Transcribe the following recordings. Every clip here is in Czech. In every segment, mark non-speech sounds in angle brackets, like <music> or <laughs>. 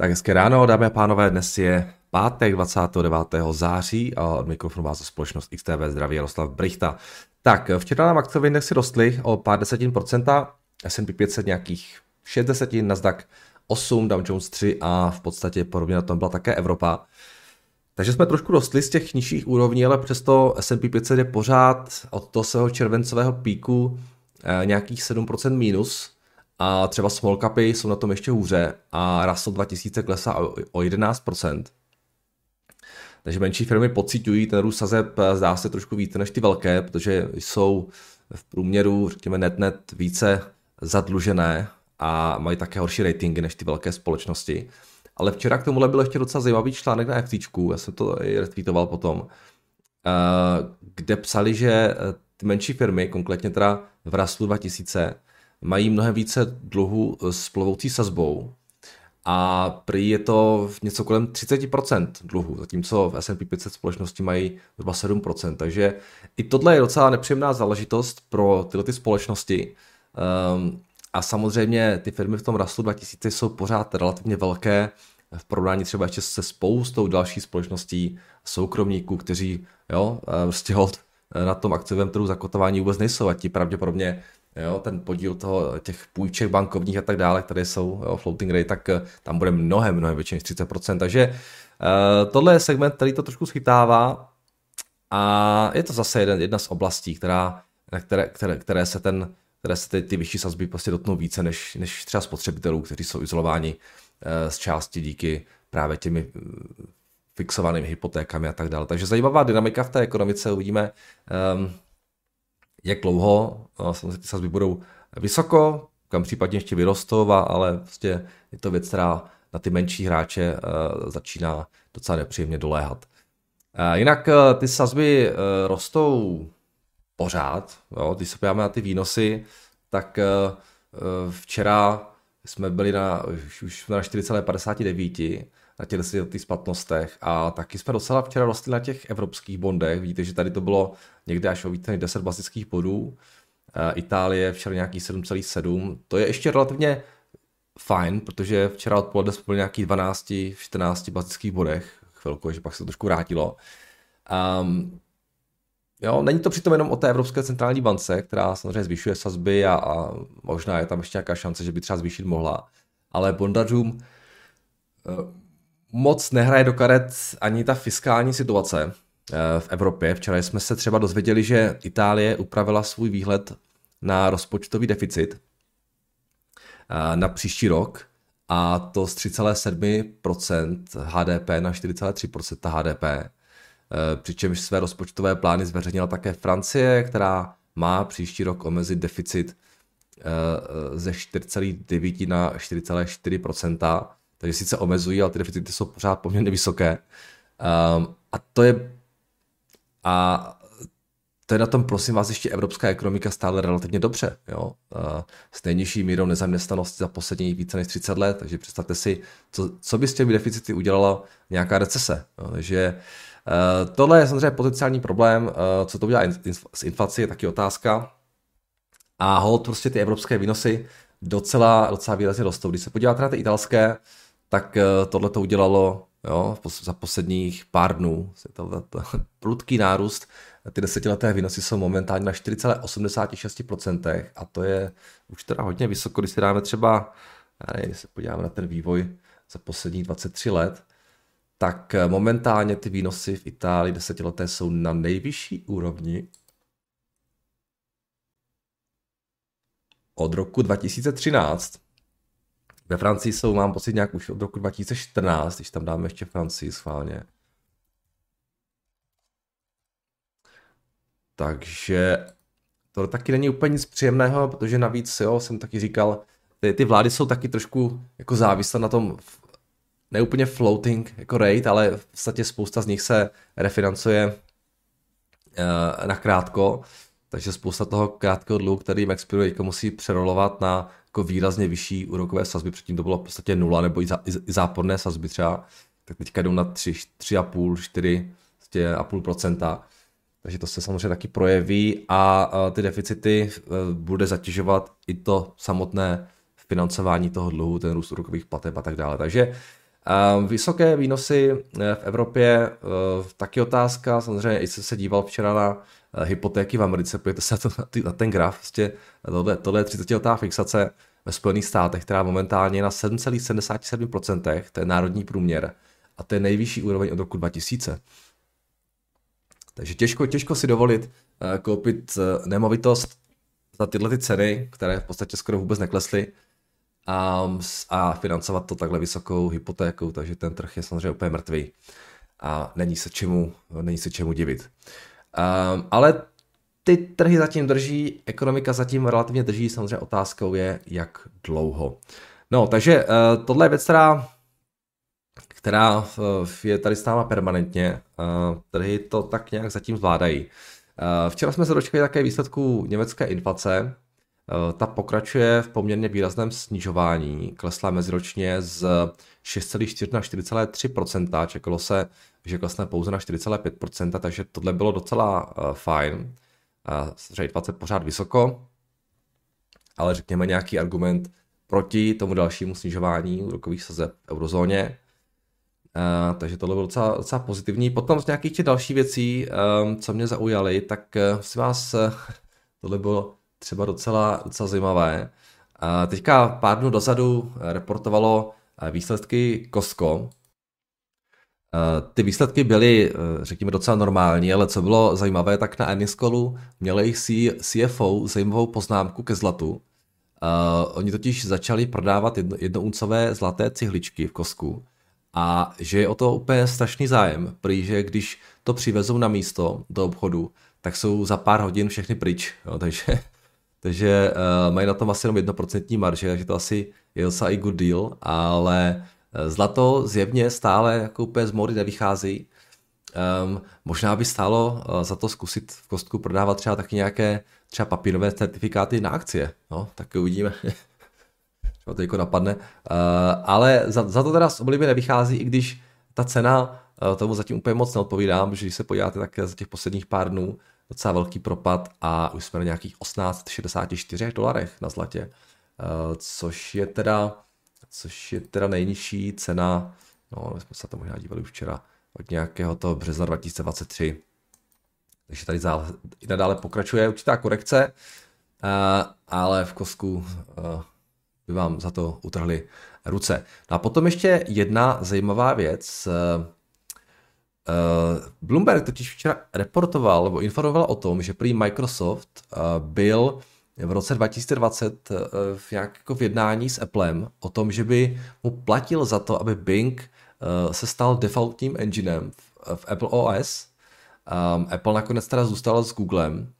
Tak hezké ráno, dámy a pánové, dnes je pátek 29. září a od mikrofonu vás společnost XTV zdraví Jaroslav Brichta. Tak, včera nám akciové indexy rostly o pár desetin procenta, S&P 500 nějakých 6 desetin, Nasdaq 8, Dow Jones 3 a v podstatě podobně na tom byla také Evropa. Takže jsme trošku rostli z těch nižších úrovní, ale přesto S&P 500 je pořád od toho svého červencového píku eh, nějakých 7% minus, a třeba small capy jsou na tom ještě hůře a Russell 2000 klesá o 11%. Takže menší firmy pocitují ten růst sazeb, zdá se trošku více než ty velké, protože jsou v průměru, řekněme, net-net více zadlužené a mají také horší ratingy než ty velké společnosti. Ale včera k tomuhle byl ještě docela zajímavý článek na FT, já jsem to retweetoval potom, eh, kde psali, že ty menší firmy, konkrétně teda v Raslu 2000, mají mnohem více dluhu s plovoucí sazbou. A prý je to něco kolem 30% dluhu, zatímco v S&P 500 společnosti mají zhruba 7%, takže i tohle je docela nepříjemná záležitost pro tyhle ty společnosti. Um, a samozřejmě ty firmy v tom Rustlu 2000 jsou pořád relativně velké. V porovnání třeba ještě se spoustou dalších společností soukromníků, kteří jo, prostě na tom akciovém trhu zakotování vůbec nejsou a ti pravděpodobně jo, ten podíl toho, těch půjček bankovních a tak dále, které jsou jo, floating rate, tak eh, tam bude mnohem, mnohem větší než 30%. Takže uh, tohle je segment, který to trošku schytává a je to zase jeden, jedna z oblastí, která, které, které, které se ten které se ty, ty vyšší sazby prostě dotknou více než, než třeba spotřebitelů, kteří jsou izolováni uh, z části díky právě těmi fixovanými hypotékami a tak dále. Takže zajímavá dynamika v té ekonomice, uvidíme, um, jak dlouho samozřejmě ty sazby budou vysoko, kam případně ještě vyrostou, ale prostě je to věc, která na ty menší hráče uh, začíná docela nepříjemně doléhat. Uh, jinak uh, ty sazby rostou pořád, jo, když se podíváme na ty výnosy, tak včera jsme byli na, už na 4,59 na těch těch splatnostech a taky jsme docela včera rostli na těch evropských bondech. Vidíte, že tady to bylo někde až o více než 10 bazických bodů. Eh, Itálie včera nějaký 7,7. To je ještě relativně fajn, protože včera odpoledne jsme byli nějaký 12, 14 bazických bodech chvilku, že pak se to trošku vrátilo. Um, jo, není to přitom jenom o té Evropské centrální bance, která samozřejmě zvyšuje sazby a, a možná je tam ještě nějaká šance, že by třeba zvýšit mohla, ale bondařům eh, moc nehraje do karet ani ta fiskální situace eh, v Evropě. Včera jsme se třeba dozvěděli, že Itálie upravila svůj výhled na rozpočtový deficit eh, na příští rok a to z 3,7% HDP na 4,3% HDP. Eh, přičemž své rozpočtové plány zveřejnila také Francie, která má příští rok omezit deficit ze 4,9 na 4,4%. Takže sice omezují, ale ty deficity jsou pořád poměrně vysoké. Um, a to je a to je na tom, prosím vás, ještě evropská ekonomika stále relativně dobře. Jo? Uh, s nejnižší mírou nezaměstnanosti za poslední více než 30 let, takže představte si, co, co by s těmi deficity udělala nějaká recese. Jo? Takže uh, tohle je samozřejmě potenciální problém, co to udělá s inflací, je taky otázka. A hold prostě ty evropské výnosy docela, docela výrazně rostou. Když se podíváte na ty italské, tak eh, tohle to udělalo jo, za posledních pár dnů. To, to, to, <laughs> prudký nárůst. Ty desetileté výnosy jsou momentálně na 4,86% a to je už teda hodně vysoko, když si dáme třeba, když se podíváme na ten vývoj za posledních 23 let, tak eh, momentálně ty výnosy v Itálii desetileté jsou na nejvyšší úrovni od roku 2013. Ve Francii jsou, mám pocit, nějak už od roku 2014, když tam dáme ještě Francii schválně. Takže to taky není úplně nic příjemného, protože navíc, jo, jsem taky říkal, ty, ty vlády jsou taky trošku jako závislé na tom neúplně floating jako rate, ale v podstatě spousta z nich se refinancuje uh, na krátko, takže spousta toho krátkého dluhu, který jim expiruje, musí přerolovat na jako výrazně vyšší úrokové sazby, předtím to bylo v podstatě nula nebo i, za, i záporné sazby třeba, tak teďka jdou na 3, 3,5, 4, 4,5 procenta. Takže to se samozřejmě taky projeví a ty deficity e, bude zatěžovat i to samotné financování toho dluhu, ten růst úrokových plateb a tak dále. Takže Vysoké výnosy v Evropě, taky otázka, samozřejmě, jsem se díval včera na hypotéky v Americe, pojďte se na, ten graf, prostě tohle, tohle je 30 letá fixace ve Spojených státech, která momentálně je na 7,77%, to je národní průměr a to je nejvyšší úroveň od roku 2000. Takže těžko, těžko si dovolit uh, koupit uh, nemovitost za tyhle ty ceny, které v podstatě skoro vůbec neklesly a, a financovat to takhle vysokou hypotékou, takže ten trh je samozřejmě úplně mrtvý a není se čemu, není se čemu divit. Um, ale ty trhy zatím drží, ekonomika zatím relativně drží, samozřejmě otázkou je, jak dlouho. No, takže uh, tohle je věc, která která eh, je tady s náma permanentně. Trhy to tak nějak zatím zvládají. Eh, včera jsme se dočkali také výsledku německé inflace. Eh, ta pokračuje v poměrně výrazném snižování. Klesla meziročně z 6,4 na 4,3% Čekalo se, že klesne pouze na 4,5% takže tohle bylo docela fajn. Samozřejmě inflace pořád vysoko, ale řekněme nějaký argument proti tomu dalšímu snižování úrokových sazeb v eurozóně. Uh, takže tohle bylo docela, docela pozitivní. Potom z nějakých těch dalších věcí, um, co mě zaujaly, tak uh, si vás, uh, <laughs> tohle bylo třeba docela, docela zajímavé. Uh, teďka pár dnů dozadu reportovalo uh, výsledky Costco. Uh, ty výsledky byly, uh, řekněme, docela normální, ale co bylo zajímavé, tak na earnings callu měli jich CFO zajímavou poznámku ke zlatu. Uh, oni totiž začali prodávat jedno, jednouncové zlaté cihličky v Kosku a že je o to úplně strašný zájem, protože když to přivezou na místo do obchodu, tak jsou za pár hodin všechny pryč, jo, takže, <laughs> takže mají na tom asi jenom jednoprocentní marže, takže to asi je docela i good deal, ale eh, zlato zjevně stále jako úplně z mody nevychází. Um, možná by stálo uh, za to zkusit v kostku prodávat třeba taky nějaké třeba papírové certifikáty na akcie, no, tak uvidíme. <laughs> to teďko napadne. Uh, ale za, za to teda z oblibě nevychází, i když ta cena uh, tomu zatím úplně moc neodpovídá, protože když se podíváte, tak za těch posledních pár dnů docela velký propad a už jsme na nějakých 1864 dolarech na zlatě, uh, což je teda což je teda nejnižší cena, no my jsme se to možná dívali už včera, od nějakého toho března 2023. Takže tady i nadále pokračuje určitá korekce, uh, ale v Kosku uh, by vám za to utrhli ruce. No a potom ještě jedna zajímavá věc. Eh, Bloomberg totiž včera reportoval nebo informoval o tom, že prý Microsoft byl v roce 2020 v nějak jako v jednání s Applem o tom, že by mu platil za to, aby Bing se stal defaultním enginem v Apple OS. Apple nakonec teda zůstal s Googlem,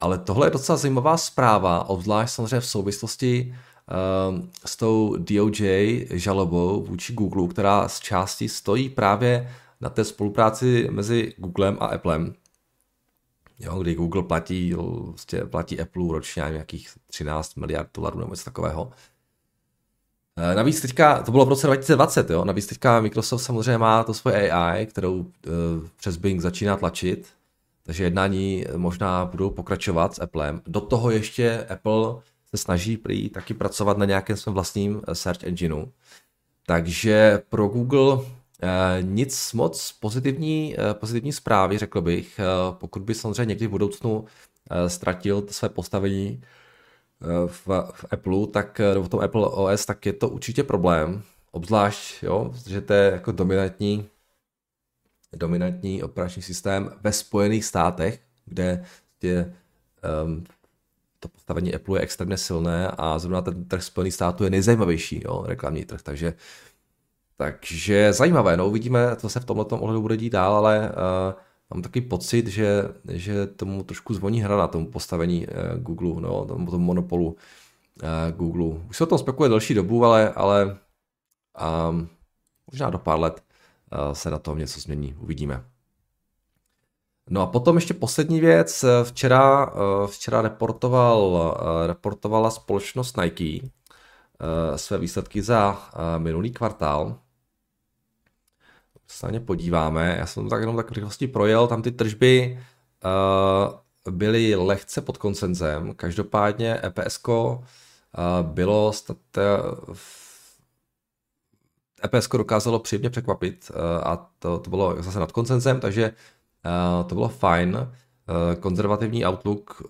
ale tohle je docela zajímavá zpráva, obzvlášť samozřejmě v souvislosti Ehm, s tou DOJ žalobou vůči Google, která z části stojí právě na té spolupráci mezi Googlem a Applem, jo, kdy Google platí, vlastně platí Apple ročně nějakých 13 miliard dolarů nebo něco takového. Ehm, navíc teďka, to bylo v roce 2020, jo, navíc teďka Microsoft samozřejmě má to svoje AI, kterou uh, přes Bing začíná tlačit, takže jednání možná budou pokračovat s Applem. Do toho ještě Apple se snaží prý taky pracovat na nějakém svém vlastním eh, search engineu. Takže pro Google eh, nic moc pozitivní, eh, pozitivní zprávy, řekl bych, pokud by samozřejmě někdy v budoucnu ztratil své postavení v, v Apple, tak v tom Apple OS, tak je to určitě problém, obzvlášť, jo, že to je jako dominantní dominantní operační systém ve Spojených státech, kde je um, to postavení Apple je extrémně silné a zrovna ten trh Spojených států je nejzajímavější, jo, reklamní trh, takže takže zajímavé, no uvidíme, co se v tomto ohledu bude dít dál, ale uh, mám taky pocit, že, že tomu trošku zvoní hra na tomu postavení uh, Google, no, tomu, tomu monopolu uh, Google. Už se o tom spekuluje delší dobu, ale, ale um, možná do pár let uh, se na tom něco změní, uvidíme. No a potom ještě poslední věc. Včera, včera reportoval, reportovala společnost Nike své výsledky za minulý kvartál. Se na ně podíváme. Já jsem tak jenom tak rychlosti projel. Tam ty tržby byly lehce pod koncenzem. Každopádně EPS bylo EPS dokázalo příjemně překvapit a to, to bylo zase nad koncenzem, takže to bylo fajn. Konzervativní outlook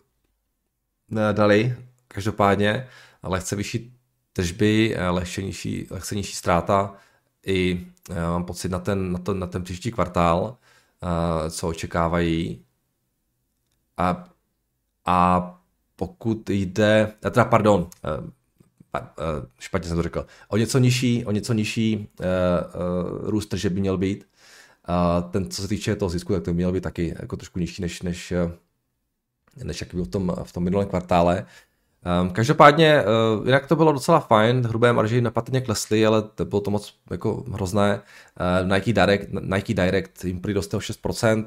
dali každopádně, lehce vyšší tržby, lehce nižší, lehce nižší ztráta i mám pocit na ten, na, to, na ten příští kvartál, co očekávají. A, a pokud jde, teda pardon, eh, eh, špatně jsem to řekl, o něco nižší, o něco nižší růst tržeb by měl být. Uh, ten, co se týče toho zisku, tak to by měl být taky jako trošku nižší, než, než, než jak byl v tom, v tom minulém kvartále. Um, každopádně, uh, jinak to bylo docela fajn, hrubé marži nepatrně klesly, ale to bylo to moc jako hrozné. Uh, Nike Direct, Nike Direct jim prý dostal 6%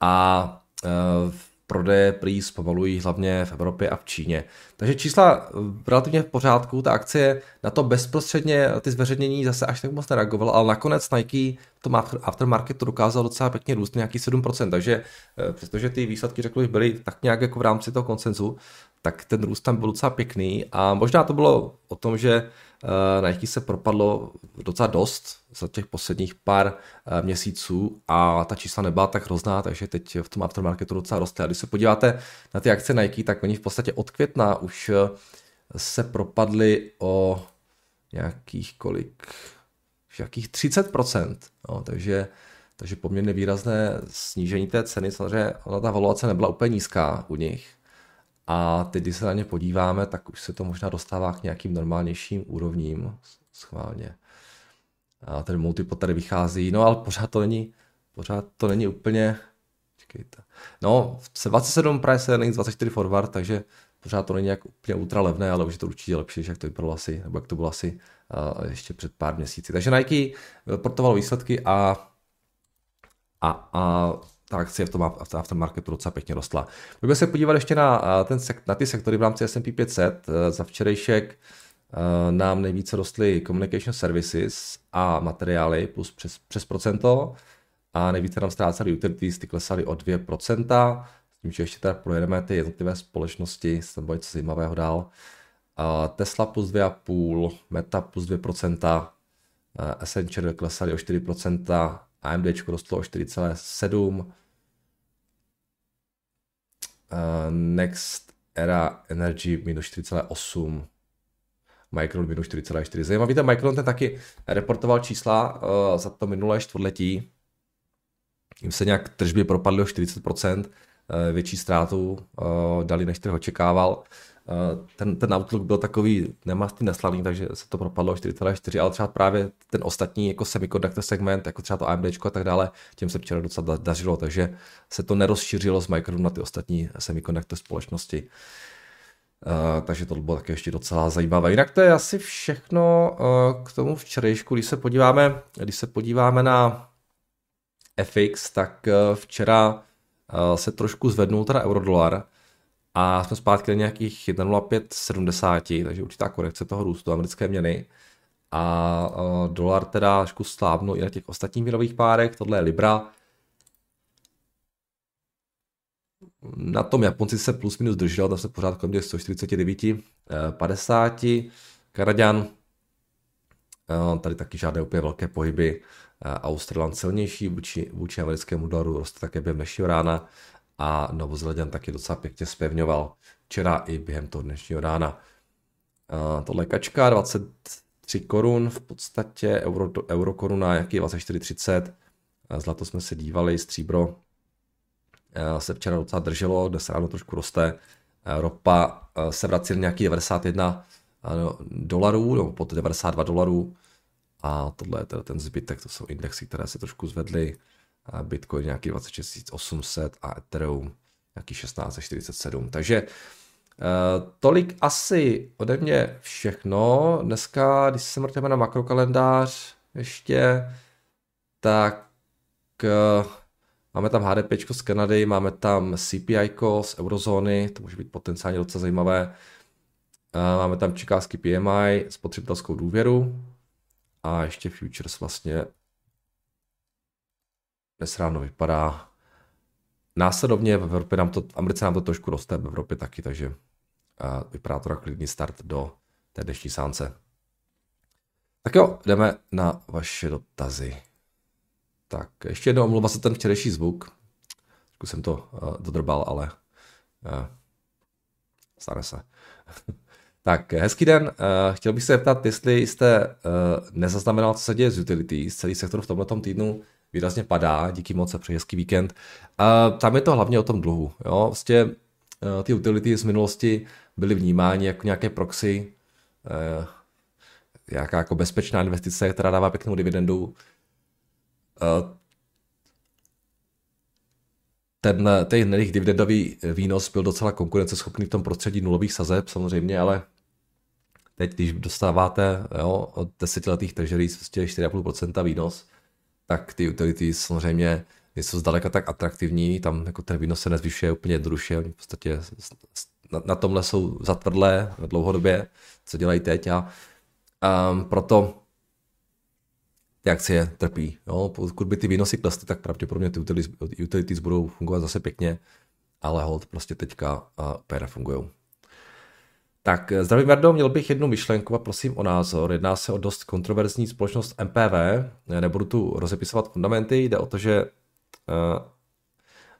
a uh, prodeje prý zpomalují hlavně v Evropě a v Číně. Takže čísla relativně v pořádku, ta akcie na to bezprostředně ty zveřejnění zase až tak moc nereagovala, ale nakonec Nike v tom aftermarketu dokázal docela pěkně růst nějaký 7%, takže přestože ty výsledky řekl byly tak nějak jako v rámci toho koncenzu, tak ten růst tam byl docela pěkný a možná to bylo o tom, že uh, Nike se propadlo docela dost za těch posledních pár uh, měsíců a ta čísla nebyla tak hrozná, takže teď v tom aftermarketu docela roste. A když se podíváte na ty akce Nike, tak oni v podstatě od května už uh, se propadly o nějakých kolik, nějakých 30%, no, takže takže poměrně výrazné snížení té ceny. Samozřejmě ona ta valuace nebyla úplně nízká u nich, a teď, když se na ně podíváme, tak už se to možná dostává k nějakým normálnějším úrovním schválně. A ten multipod tady vychází, no ale pořád to není, pořád to není úplně, čekejte. No, 27 price earnings, 24 forward, takže pořád to není jak úplně ultra levné, ale už je to určitě lepší, jak to vypadalo asi, nebo jak to bylo asi uh, ještě před pár měsíci. Takže Nike reportoval výsledky a, a, a ta akcie v tom aftermarketu docela pěkně rostla. Pojďme se podívat ještě na, ten, na ty sektory v rámci S&P 500. Za včerejšek nám nejvíce rostly communication services a materiály plus přes, přes procento a nejvíce nám ztráceli utilities, ty klesaly o 2%, s tím, že ještě teda projedeme ty jednotlivé společnosti, tam bylo něco zajímavého dál. Tesla plus 2,5, Meta plus 2%, Accenture klesaly o 4%, AMD rostlo o 4,7%, Uh, Next Era Energy minus 4,8, Micron minus 4,4. Zajímavý, ten Micron ten taky reportoval čísla uh, za to minulé čtvrtletí. Jim se nějak tržby propadly o 40%, uh, větší ztrátu uh, dali, než trh očekával. Eh, ten, ten Outlook byl takový nemastý neslaný, takže se to propadlo 4,4, ale třeba právě ten ostatní jako semiconductor segment, jako třeba to AMD a tak dále, těm se včera docela dařilo, takže se to nerozšířilo z Micronu na ty ostatní semiconductor společnosti. Uh, takže to bylo také ještě docela zajímavé. Jinak to je asi všechno uh, k tomu včerejšku. Když se podíváme, když se podíváme na FX, tak uh, včera se trošku zvednul teda eurodolar, a jsme zpátky na nějakých 1,0570, takže určitá korekce toho růstu americké měny. A uh, dolar teda trošku slávno i na těch ostatních měnových párech, tohle je Libra. Na tom Japonci se plus minus držel, tam se pořád kolem těch 149, 50. Kanaďan, tady taky žádné úplně velké pohyby. Australan silnější vůči, vůči americkému dolaru, roste také během dnešního rána a Novozeleďan taky docela pěkně spevňoval včera i během toho dnešního rána. Uh, tohle kačka 23 korun, v podstatě euro, euro koruna, jaký 24,30. Zlato jsme se dívali, stříbro se včera docela drželo, dnes ráno trošku roste. Ropa se vrací na nějaký 91 dolarů, nebo pod 92 dolarů. A tohle je teda ten zbytek, to jsou indexy, které se trošku zvedly. Bitcoin nějaký 26 800 a Ethereum nějaký 1647. Takže Uh, tolik asi ode mě všechno. Dneska, když se mrteme na makrokalendář ještě, tak uh, máme tam HDP z Kanady, máme tam CPI z eurozóny, to může být potenciálně docela zajímavé. Uh, máme tam čikávský PMI, spotřebitelskou důvěru a ještě futures vlastně dnes ráno vypadá. Následovně v Evropě nám to, v Americe nám to trošku roste, v Evropě taky, takže uh, vypadá to na klidný start do té dnešní sánce. Tak jo, jdeme na vaše dotazy. Tak, ještě jednou omluva se ten včerejší zvuk. Trošku jsem to uh, dodrbal, ale uh, stane se. <laughs> tak, hezký den. Uh, chtěl bych se zeptat, jestli jste uh, nezaznamenal, co se děje z utilities. Celý sektor v tomto týdnu výrazně padá, díky moc a přeji víkend. Uh, tam je to hlavně o tom dluhu. Jo? Vlastně ty utility z minulosti byly vnímány jako nějaké proxy, uh, nějaká jako bezpečná investice, která dává pěknou dividendu. Uh, ten, ten jejich dividendový výnos byl docela konkurenceschopný v tom prostředí nulových sazeb samozřejmě, ale teď, když dostáváte jo, od desetiletých treasuries prostě 4,5% výnos, tak ty utility samozřejmě jsou zdaleka tak atraktivní, tam jako ten výnos se nezvyšuje úplně jednoduše, oni v podstatě na, na tomhle jsou zatvrdlé dlouhodobě, co dělají teď a um, proto ty akcie trpí. Jo? Pokud by ty výnosy klesly, tak pravděpodobně ty utilities, utilities budou fungovat zase pěkně, ale hold prostě teďka uh, úplně nefungují. Tak zdravím Jardo, měl bych jednu myšlenku a prosím o názor. Jedná se o dost kontroverzní společnost MPV, nebudu tu rozepisovat fundamenty, jde o to, že uh,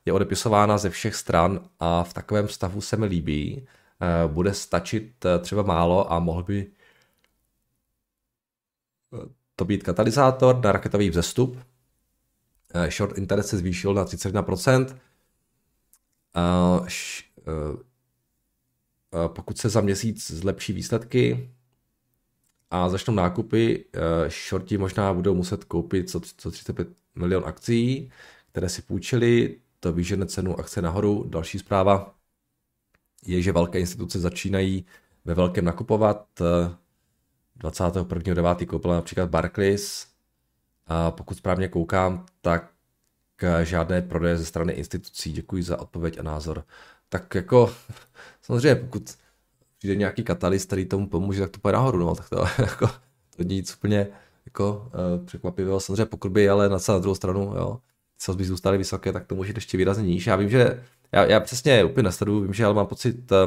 je odepisována ze všech stran a v takovém stavu se mi líbí. Bude stačit třeba málo a mohl by to být katalyzátor na raketový vzestup. Eh, short interest se zvýšil na 31%. Pokud se za měsíc zlepší výsledky a začnou nákupy, eh, shorti možná budou muset koupit co, co 35 milion akcí, které si půjčili, to vyžene cenu akce nahoru. Další zpráva je, že velké instituce začínají ve velkém nakupovat. Eh, 21.9. koupila například Barclays a pokud správně koukám, tak eh, žádné prodeje ze strany institucí. Děkuji za odpověď a názor. Tak jako, <laughs> samozřejmě, pokud přijde nějaký katalyst, který tomu pomůže, tak to půjde nahoru, no, tak to, <laughs> jako, to nic úplně jako uh, překvapivého. Samozřejmě pokud by, ale na, na druhou stranu, jo, by zůstaly vysoké, tak to může ještě výrazně níž. Já vím, že já, já přesně úplně nesleduju, vím, že ale mám pocit, uh,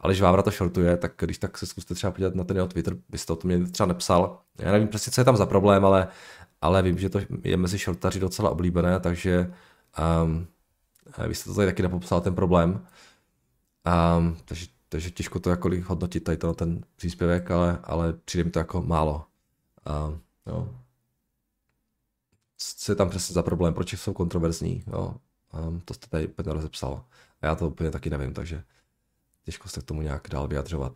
Aleš Vávra to shortuje, tak když tak se zkuste třeba podívat na ten jeho Twitter, byste o tom mě třeba nepsal. Já nevím přesně, co je tam za problém, ale, ale vím, že to je mezi shortaři docela oblíbené, takže um, vy jste to tady taky nepopsal, ten problém. Um, takže, takže těžko to jakkoliv hodnotit tady to, ten příspěvek, ale, ale přijde mi to jako málo. Um, jo. Co je tam přesně za problém, proč jsou kontroverzní, jo. Um, to jste tady úplně rozepsal. A já to úplně taky nevím, takže těžko se k tomu nějak dál vyjadřovat.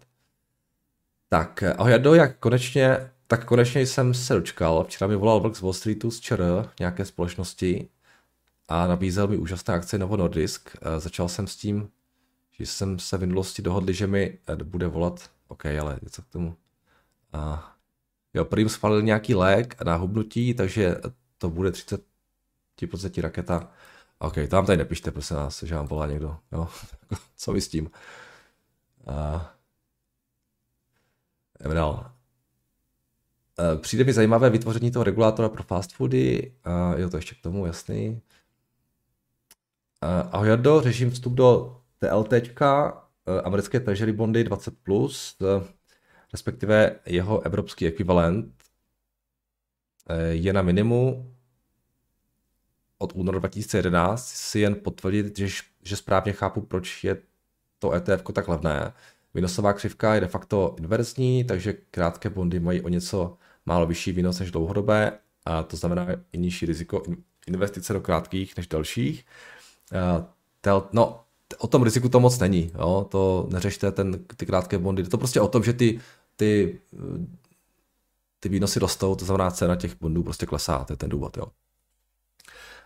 Tak, ahoj Jado, jak konečně, tak konečně jsem se dočkal. Včera mi volal Vlk z Wall Streetu z ČR, nějaké společnosti a nabízel mi úžasné akce Novo Nordisk. Eh, začal jsem s tím, že jsem se v minulosti dohodli, že mi eh, bude volat, OK, ale něco k tomu. A jo, prý schválil nějaký lék na hubnutí, takže to bude 30 30 raketa. OK, tam tady nepište, prosím nás, že vám volá někdo. Jo? <laughs> Co vy s tím? Uh, dál. Uh, přijde mi zajímavé vytvoření toho regulátora pro fast foody. Uh, jo, to ještě k tomu, jasný. Uh, ahoj Jardo, řeším vstup do TLT, uh, americké treasury bondy 20+, plus, uh, respektive jeho evropský ekvivalent je na minimu od února 2011. Si jen potvrdit, že, že správně chápu, proč je to ETF tak levné. Výnosová křivka je de facto inverzní, takže krátké bondy mají o něco málo vyšší výnos než dlouhodobé, a to znamená i nižší riziko investice do krátkých než dalších. No, o tom riziku to moc není, jo? to neřešte ten, ty krátké bondy, je to prostě o tom, že ty, ty, ty výnosy rostou, to znamená cena těch bondů prostě klesá, to je ten důvod. Jo?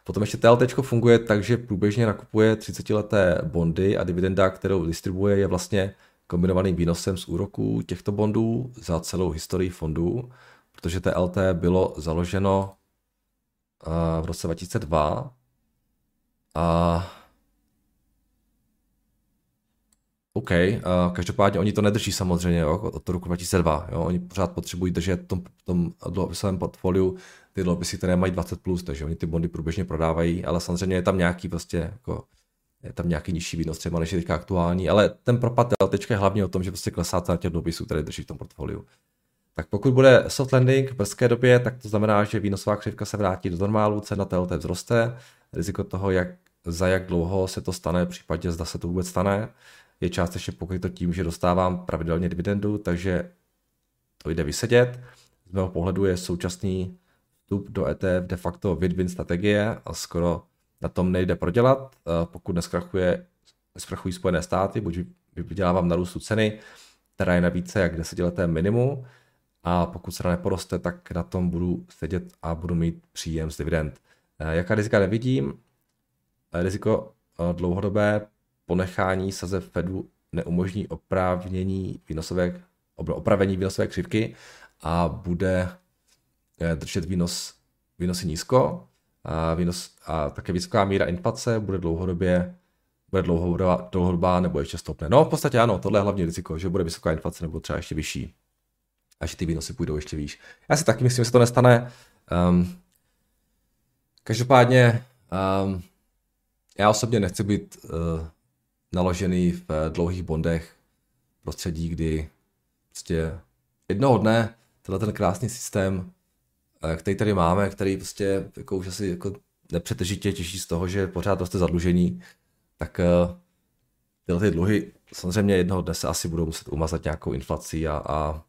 Potom ještě TLT funguje tak, že průběžně nakupuje 30-leté bondy a dividenda, kterou distribuje, je vlastně kombinovaným výnosem z úroků těchto bondů za celou historii fondů, protože TLT bylo založeno eh, v roce 2002 a OK, uh, každopádně oni to nedrží samozřejmě jo, od roku 2002. Jo. Oni pořád potřebují držet v tom, tom dluhopisovém portfoliu ty dluhopisy, které mají 20+, plus, takže oni ty bondy průběžně prodávají, ale samozřejmě je tam nějaký prostě jako je tam nějaký nižší výnos třeba než je teďka aktuální, ale ten propad teď je hlavně o tom, že prostě klesá cena těch dluhopisů, které drží v tom portfoliu. tak pokud bude soft landing v brzké době, tak to znamená, že výnosová křivka se vrátí do normálu, cena TLT vzroste, riziko toho, jak, za jak dlouho se to stane, v případě zda se to vůbec stane, je částečně pokryto tím, že dostávám pravidelně dividendu, takže to jde vysedět. Z mého pohledu je současný vstup do ETF de facto win-win strategie a skoro na tom nejde prodělat, eh, pokud neskrachuje, neskrachují Spojené státy, buď vydělávám na růstu ceny, která je na více jak desetileté minimum, a pokud se neporoste, tak na tom budu sedět a budu mít příjem z dividend. Eh, jaká rizika nevidím? Eh, riziko dlouhodobé ponechání saze Fedu neumožní oprávnění výnosové, opravení výnosové křivky a bude držet výnos, výnosy nízko a, výnos, a také vysoká míra inflace bude dlouhodobě bude dlouhodobá, dlouhodobá nebo ještě stopne. No v podstatě ano, tohle je hlavní riziko, že bude vysoká inflace nebo třeba ještě vyšší. A že ty výnosy půjdou ještě výš. Já si taky myslím, že se to nestane. Um, každopádně um, já osobně nechci být uh, naložený v uh, dlouhých bondech prostředí, kdy prostě jednoho dne tenhle ten krásný systém Eh, který tady máme, který prostě jako už asi jako nepřetržitě těší z toho, že pořád roste zadlužení, tak eh, tyhle ty dluhy samozřejmě jednoho dne se asi budou muset umazat nějakou inflací a, a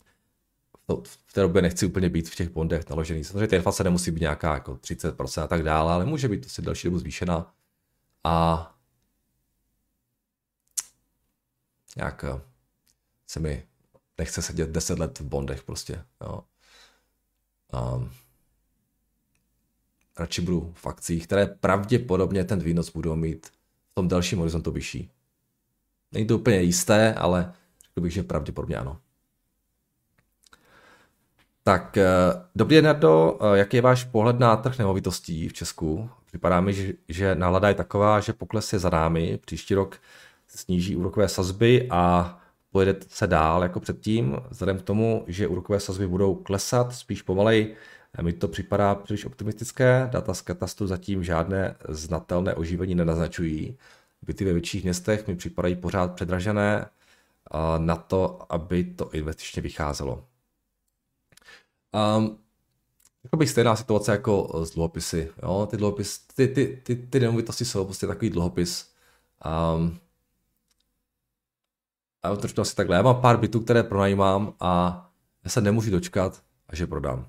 to, v té době nechci úplně být v těch bondech naložený. Samozřejmě ta inflace nemusí být nějaká jako 30% a tak dále, ale může být prostě další dobu zvýšená a nějak eh, se mi nechce sedět 10 let v bondech prostě. Jo. Um, radši budu v akcích, které pravděpodobně ten výnos budou mít v tom dalším horizontu vyšší. Není to úplně jisté, ale řekl bych, že pravděpodobně ano. Tak, eh, dobrý den, Nardo. Eh, jaký je váš pohled na trh nemovitostí v Česku? Připadá mi, že, že nálada je taková, že pokles je za námi. Příští rok sníží úrokové sazby a pojede se dál jako předtím, vzhledem k tomu, že úrokové sazby budou klesat spíš pomalej, mi to připadá příliš optimistické, data z katastru zatím žádné znatelné oživení nenaznačují. Byty ve větších městech mi připadají pořád předražené na to, aby to investičně vycházelo. Um, jako bych stejná situace jako z dluhopisy. Jo? Ty, dluhopis, ty, ty, ty, ty nemovitosti jsou prostě takový dluhopis. Um, a trošku asi takhle. Já mám pár bytů, které pronajímám a já se nemůžu dočkat, až je prodám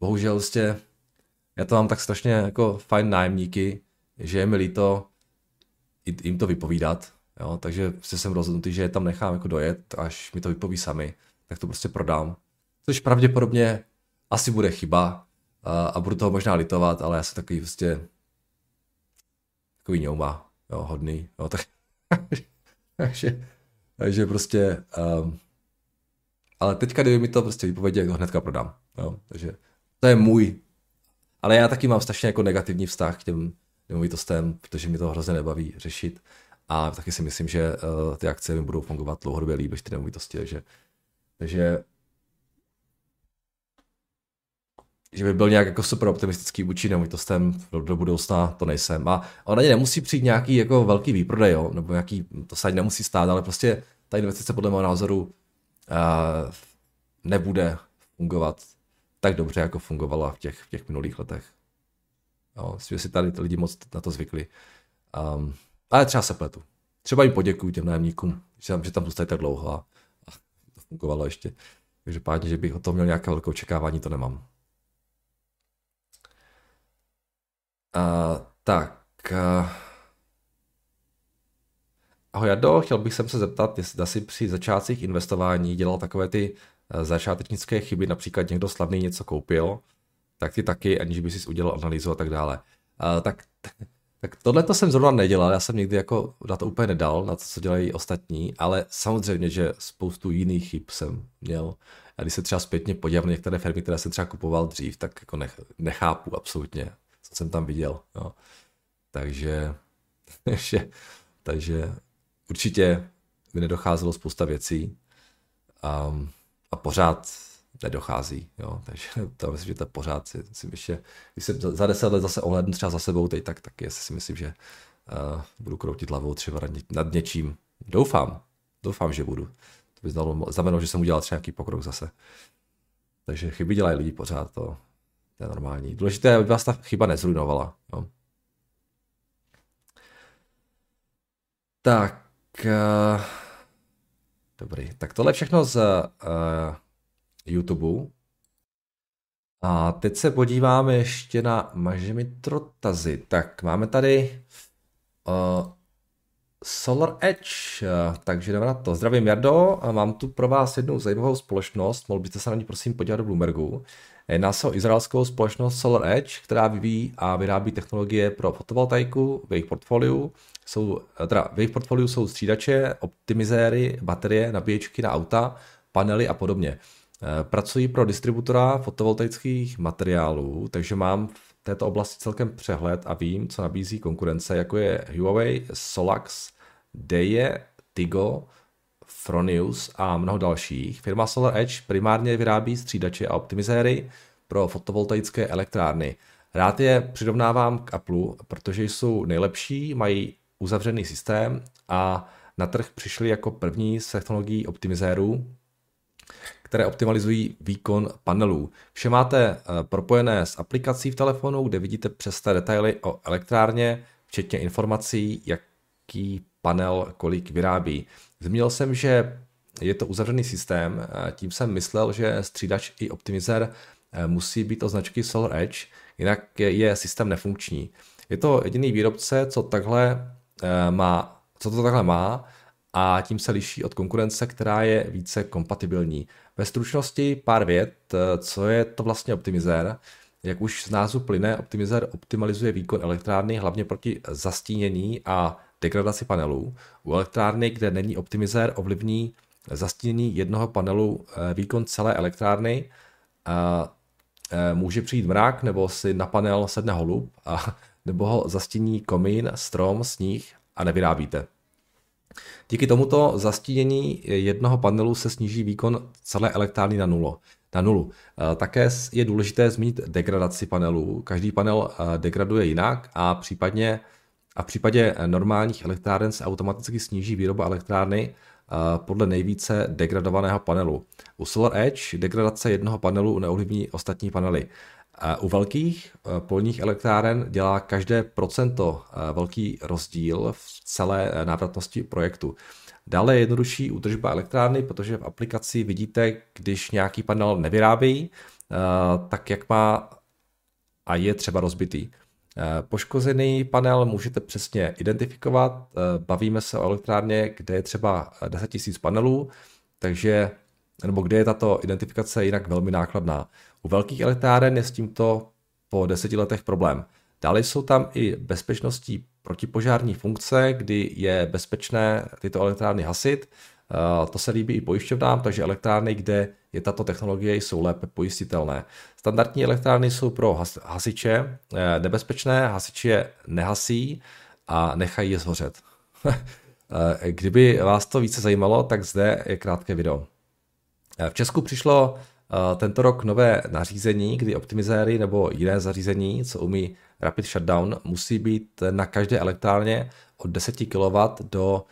bohužel vlastně já to mám tak strašně jako fajn nájemníky, že je mi líto jim to vypovídat, jo, takže prostě jsem rozhodnutý, že je tam nechám jako dojet, až mi to vypoví sami, tak to prostě prodám. Což pravděpodobně asi bude chyba a, a budu toho možná litovat, ale já jsem takový prostě takový ňouma, jo, hodný, jo, tak, <laughs> takže, takže prostě um, ale teďka, kdyby mi to prostě vypověděl, ho hnedka prodám, jo, takže to je můj. Ale já taky mám strašně jako negativní vztah k těm nemovitostem, protože mi to hrozně nebaví řešit. A taky si myslím, že uh, ty akce mi budou fungovat dlouhodobě líp než ty nemovitosti. Takže, takže že by byl nějak jako super optimistický vůči nemovitostem do, do budoucna, to nejsem. A ona nemusí přijít nějaký jako velký výprodej, jo? nebo nějaký, to se ani nemusí stát, ale prostě ta investice podle mého názoru uh, nebude fungovat tak dobře, jako fungovala v těch, v těch minulých letech. Jo, myslím, že si tady ty lidi moc na to zvykli. Um, ale třeba se pletu. Třeba jim poděkuju těm nájemníkům, že tam, že tam zůstali tak dlouho a, a to fungovalo ještě. Takže pádně, že bych o tom měl nějaké velké očekávání, to nemám. Uh, tak. Uh, ahoj Jado, chtěl bych se zeptat, jestli si při začátcích investování dělal takové ty Eh, začátečnické chyby, například někdo slavný něco koupil, tak ty taky, aniž by si udělal analýzu a tak dále. Uh, tak, tak tohle to jsem zrovna nedělal, já jsem nikdy jako na to úplně nedal, na to, co dělají ostatní, ale samozřejmě, že spoustu jiných chyb jsem měl. A když se třeba zpětně podívám na některé firmy, které jsem třeba kupoval dřív, tak jako nech, nechápu absolutně, co jsem tam viděl. Jo. Takže, <laughs> takže, takže určitě mi nedocházelo spousta věcí. Um, a pořád nedochází. Jo? Takže to myslím, že to pořád si, si myslím, že když se za deset let zase ohlednu třeba za sebou teď, tak taky si myslím, že uh, budu kroutit hlavou třeba nad, ně, nad něčím. Doufám, doufám, že budu. To by znamenalo, znamenalo že jsem udělal třeba nějaký pokrok zase. Takže chyby dělají lidi pořád, to, to je normální. Důležité je, aby vás ta chyba nezrujnovala. Jo. Tak, uh, dobrý. Tak tohle všechno z uh, YouTube. A teď se podíváme ještě na Mažimitrotazy. Tak máme tady uh, Solar Edge, takže jdeme na to. Zdravím Jardo, mám tu pro vás jednu zajímavou společnost, mohl byste se na ní prosím podívat do Bloombergu. Jedná se o izraelskou společnost Solar Edge, která vyvíjí a vyrábí technologie pro fotovoltaiku v jejich portfoliu. Jsou, teda v jejich portfoliu jsou střídače, optimizéry, baterie, nabíječky na auta, panely a podobně. Eh, pracuji pro distributora fotovoltaických materiálů, takže mám v této oblasti celkem přehled a vím, co nabízí konkurence, jako je Huawei, Solax, Deje, Tigo, Fronius a mnoho dalších. Firma Solar Edge primárně vyrábí střídače a optimizéry pro fotovoltaické elektrárny. Rád je přirovnávám k Apple, protože jsou nejlepší, mají uzavřený systém a na trh přišli jako první s technologií optimizérů, které optimalizují výkon panelů. Vše máte eh, propojené s aplikací v telefonu, kde vidíte přesné detaily o elektrárně, včetně informací, jaký panel kolik vyrábí. Zmínil jsem, že je to uzavřený systém, tím jsem myslel, že střídač i optimizér eh, musí být o značky Solar Edge, jinak je systém nefunkční. Je to jediný výrobce, co takhle má, co to takhle má a tím se liší od konkurence, která je více kompatibilní. Ve stručnosti pár vět, co je to vlastně optimizér. Jak už z názvu plyne, optimizér optimalizuje výkon elektrárny hlavně proti zastínění a degradaci panelů. U elektrárny, kde není optimizér, ovlivní zastínění jednoho panelu eh, výkon celé elektrárny. A eh, může přijít mrak, nebo si na panel sedne holub, a, <laughs> nebo ho zastíní komín, strom, sníh a nevyrábíte. Díky tomuto zastínění jednoho panelu se sníží výkon celé elektrárny na, nulo, na nulu. Také je důležité zmínit degradaci panelů. Každý panel eh, degraduje jinak a případně a v případě normálních elektráren se automaticky sníží výroba elektrárny eh, podle nejvíce degradovaného panelu. U Solar Edge degradace jednoho panelu neovlivní ostatní panely. U velkých eh, polních elektráren dělá každé procento eh, velký rozdíl v celé eh, návratnosti projektu. Dále je jednodušší údržba elektrárny, protože v aplikaci vidíte, když nějaký panel nevyrábí, tak jak má a je třeba rozbitý. Poškozený panel můžete přesně identifikovat. Bavíme se o elektrárně, kde je třeba 10 000 panelů, takže nebo kde je tato identifikace jinak velmi nákladná. U velkých elektráren je s tímto po deseti letech problém. Dále jsou tam i bezpečnostní protipožární funkce, kdy je bezpečné tyto elektrárny hasit. Eh, to se líbí i pojišťovnám, takže elektrárny, kde je tato technologie, jsou lépe pojistitelné. Standardní elektrárny jsou pro hasiče eh, nebezpečné, hasiči je nehasí a nechají je zhořet. <laughs> Eh, kdyby vás to více zajímalo, tak zde je krátké video. V Česku přišlo tento rok nové nařízení, kdy optimizéry nebo jiné zařízení, co umí Rapid Shutdown, musí být na každé elektrárně od 10 kW do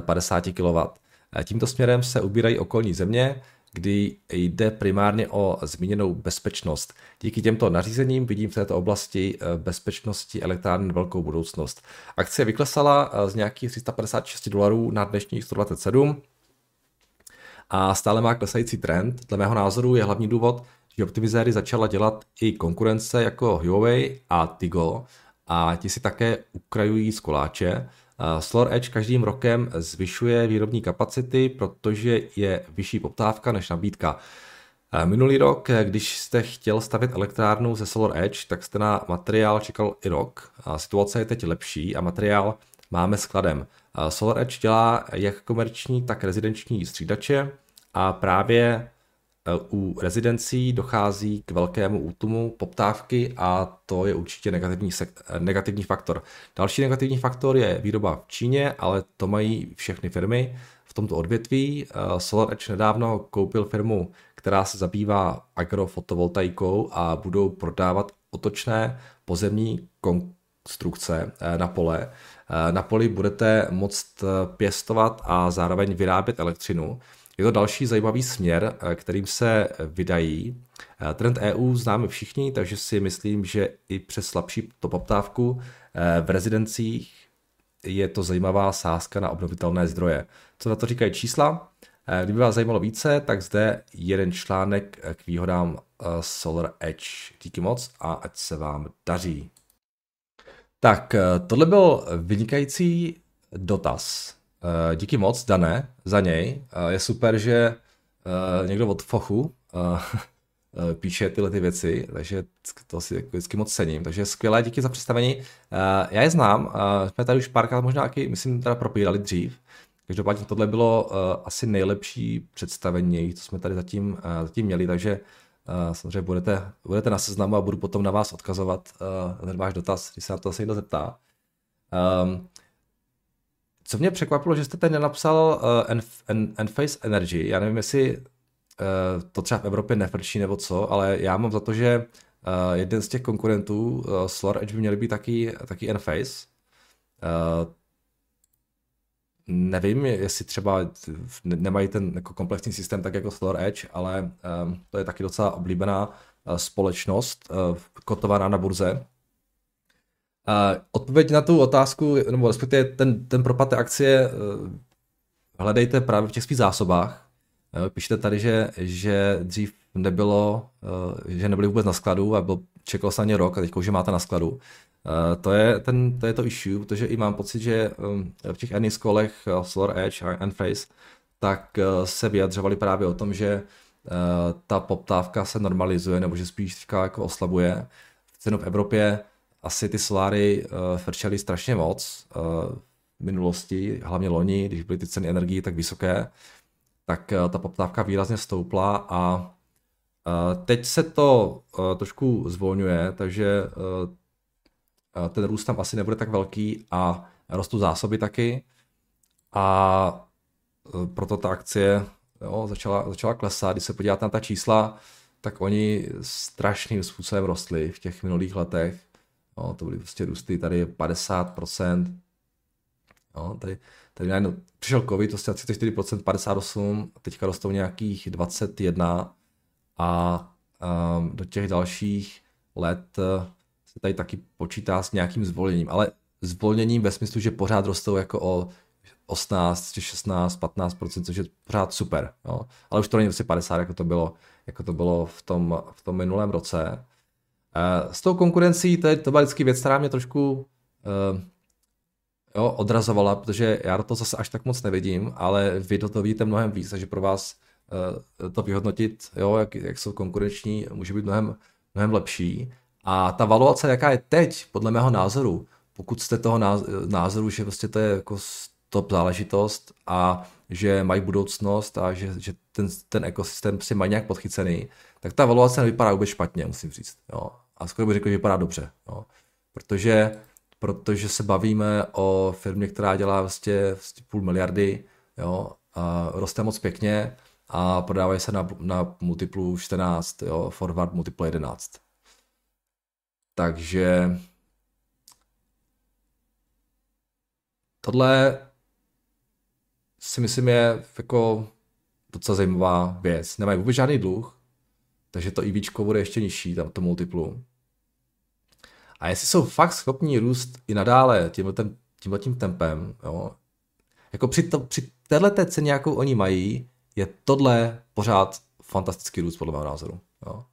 50 eh, kW. Eh, tímto směrem se ubírají okolní země, kdy jde primárně o zmíněnou bezpečnost. Díky těmto nařízením vidím v této oblasti bezpečnosti elektrárny velkou budoucnost. Akcie vyklesala z nějakých 356 dolarů na dnešních 127 a stále má klesající trend. Dle mého názoru je hlavní důvod, že optimizéry začala dělat i konkurence jako Huawei a Tigo a ti si také ukrajují z koláče. Solar Edge každým rokem zvyšuje výrobní kapacity, protože je vyšší poptávka než nabídka. Minulý rok, když jste chtěl stavět elektrárnu ze Solar Edge, tak jste na materiál čekal i rok. Situace je teď lepší a materiál máme skladem. Solar Edge dělá jak komerční, tak rezidenční střídače a právě u rezidencí dochází k velkému útlumu poptávky a to je určitě negativní, negativní faktor. Další negativní faktor je výroba v Číně, ale to mají všechny firmy v tomto odvětví. E, Solar Edge nedávno koupil firmu, která se zabývá agrofotovoltaikou a budou prodávat otočné pozemní konstrukce na pole. Na poli budete moct pěstovat a zároveň vyrábět elektřinu je to další zajímavý směr, kterým se vydají. Trend EU známe všichni, takže si myslím, že i přes slabší to poptávku v rezidencích je to zajímavá sázka na obnovitelné zdroje. Co na to říkají čísla? Eh, kdyby vás zajímalo více, tak zde jeden článek k výhodám eh, Solar Edge. Díky moc a ať se vám daří. Tak, eh, tohle byl vynikající dotaz. Díky moc, Dané, za něj. Je super, že někdo od Fochu <laughs> píše tyhle ty věci, takže to si jako vždycky moc cením. Takže skvělé, díky za představení. Já je znám, jsme tady už párkrát možná taky, myslím, teda propírali dřív, Každopádně tohle bylo asi nejlepší představení, co jsme tady zatím, zatím měli, takže samozřejmě budete, budete na seznamu a budu potom na vás odkazovat ten váš dotaz, když se na to se někdo zeptá. Um, co mě překvapilo, že jste tady nenapsal uh, Enphase Energy. Já nevím, jestli uh, to třeba v Evropě nefrčí nebo co, ale já mám za to, že uh, jeden z těch konkurentů uh, Solar Edge by měl být taky, taky Enphase. Uh, nevím, jestli třeba nemají ten jako komplexní systém tak jako Solar Edge, ale um, to je taky docela oblíbená uh, společnost, uh, kotovaná na burze. Odpověď na tu otázku, nebo respektive ten, ten propad té akcie, uh, hledejte právě v těch svých zásobách. Uh, píšete tady, že, že dřív nebylo, uh, že nebyly vůbec na skladu a byl, čekal se ně rok a teď už je máte na skladu. To, je ten, to je to issue, protože i mám pocit, že v těch earnings kolech Solar Edge a Enphase tak se vyjadřovali právě o tom, že ta poptávka se normalizuje, nebo že spíš teďka jako oslabuje. Cenu v Evropě asi ty soláry uh, frčely strašně moc uh, v minulosti, hlavně loni, když byly ty ceny energií tak vysoké, tak uh, ta poptávka výrazně stoupla a uh, teď se to uh, trošku zvolňuje, takže uh, ten růst tam asi nebude tak velký a rostou zásoby taky a e, proto ta akcie jo, začala, začala klesat. Když se podíváte na ta čísla, tak oni strašným způsobem rostli v těch minulých letech. Jo, to byly prostě růsty tady 50%. Jo, tady, tady najednou přišel covid, to 34%, 58%, teďka rostou nějakých 21% a um, do těch dalších let se tady taky počítá s nějakým zvolněním, ale zvolněním ve smyslu, že pořád rostou jako o 18, 16, 15% což je pořád super. Jo. Ale už to není vlastně 50, jako to bylo, jako to bylo v, tom, v tom minulém roce. S tou konkurencí, to, je, to byla vždycky věc, která mě trošku uh, jo, odrazovala, protože já toho zase až tak moc nevidím, ale vy do toho vidíte mnohem víc, takže pro vás uh, to vyhodnotit, jo, jak, jak jsou konkurenční, může být mnohem, mnohem lepší. A ta valuace, jaká je teď, podle mého názoru, pokud jste toho názoru, že prostě to je jako top záležitost a že mají budoucnost a že, že ten, ten ekosystém si mají nějak podchycený, tak ta valuace nevypadá vůbec špatně, musím říct. Jo. A skoro bych řekl, že vypadá dobře. Jo. Protože, protože se bavíme o firmě, která dělá vlastně, vlastně půl miliardy, jo, a roste moc pěkně a prodávají se na, na multiplu 14, jo, forward multiplu 11. Takže tohle si myslím je jako docela zajímavá věc. Nemají vůbec žádný dluh, takže to IVčko e bude ještě nižší, tam to multiplu. A jestli jsou fakt schopní růst i nadále tímhle, tím tempem, jo, jako při, to, při této ceně, jakou oni mají, je tohle pořád fantastický růst podle mého názoru. Jo.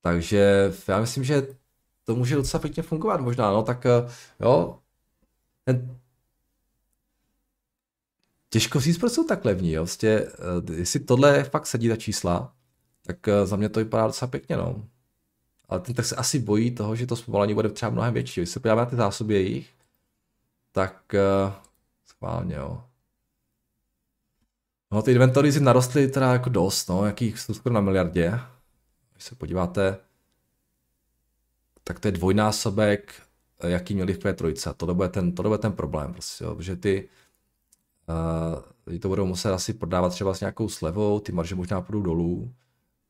Takže já myslím, že to může docela pěkně fungovat možná, no tak eh, jo, ten, těžko říct, proč jsou tak levní, jo, vlastně, jestli tohle fakt sedí ta čísla, tak eh, za mě to vypadá docela pěkně, no. Ale ten tak se asi bojí toho, že to zpomalení bude třeba mnohem větší. Když se podíváme na ty zásoby jejich, tak uh, schválně, jo. No, ty inventory narostly teda jako dost, no, jakých jsou skoro na miliardě. Když se podíváte, tak to je dvojnásobek, eh, jaký měli v Q3. To bude ten, to bude ten problém, prostě, jo, protože ty uh, to budou muset asi prodávat třeba s nějakou slevou, ty marže možná půjdou dolů.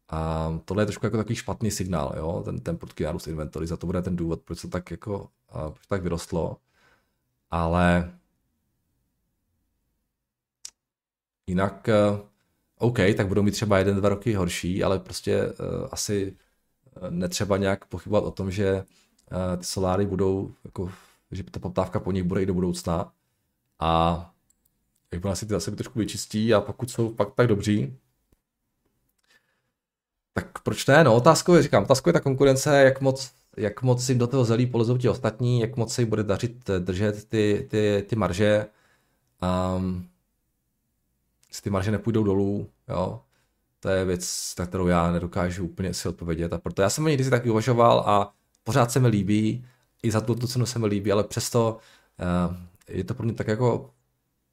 A tohle je trošku jako takový špatný signál, jo, ten, ten prudký nárůst inventory, za to bude ten důvod, proč to tak jako, proč tak vyrostlo. Ale Jinak, OK, tak budou mít třeba jeden, dva roky horší, ale prostě uh, asi netřeba nějak pochybovat o tom, že ty soláry budou, jako, že ta poptávka po nich bude i do budoucna. A jakmile si ty zase trošku vyčistí a pokud jsou fakt tak dobří, tak proč ne? No, otázkou je, říkám, otázkou je ta konkurence, jak moc, jak moc jim do toho zelí polezou ti ostatní, jak moc se jim bude dařit držet ty, ty, ty marže. Um, jestli ty marže nepůjdou dolů, jo, to je věc, na kterou já nedokážu úplně si odpovědět. A proto já jsem někdy si taky uvažoval a pořád se mi líbí, i za tu cenu se mi líbí, ale přesto uh, je to pro mě tak jako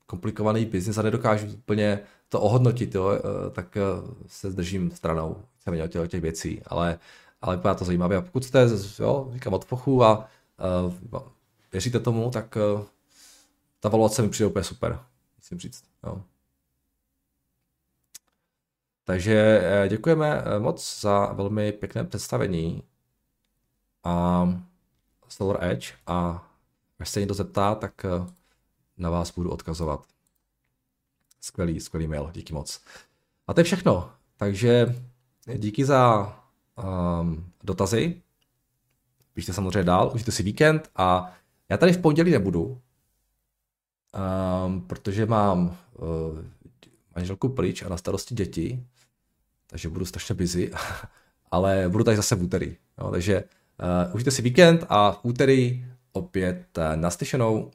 komplikovaný biznis a nedokážu úplně to ohodnotit, jo, eh, tak eh, se zdržím stranou víceméně těch, těch věcí, ale, ale vypadá to zajímavě. A pokud jste, jo, říkám, od pochu a uh, věříte tomu, tak uh, ta valuace mi přijde úplně super, musím říct. Jo. Takže děkujeme moc za velmi pěkné představení a Solar Edge a až se někdo zeptá, tak na vás budu odkazovat. Skvělý, skvělý mail, díky moc. A to je všechno. Takže díky za um, dotazy. Píšte samozřejmě dál, užijte si víkend a já tady v pondělí nebudu, um, protože mám uh, manželku pryč a na starosti děti, takže budu strašně busy, <laughs> ale budu tady zase v úterý. Jo, takže uh, užijte si víkend a v úterý opět uh, naslyšenou.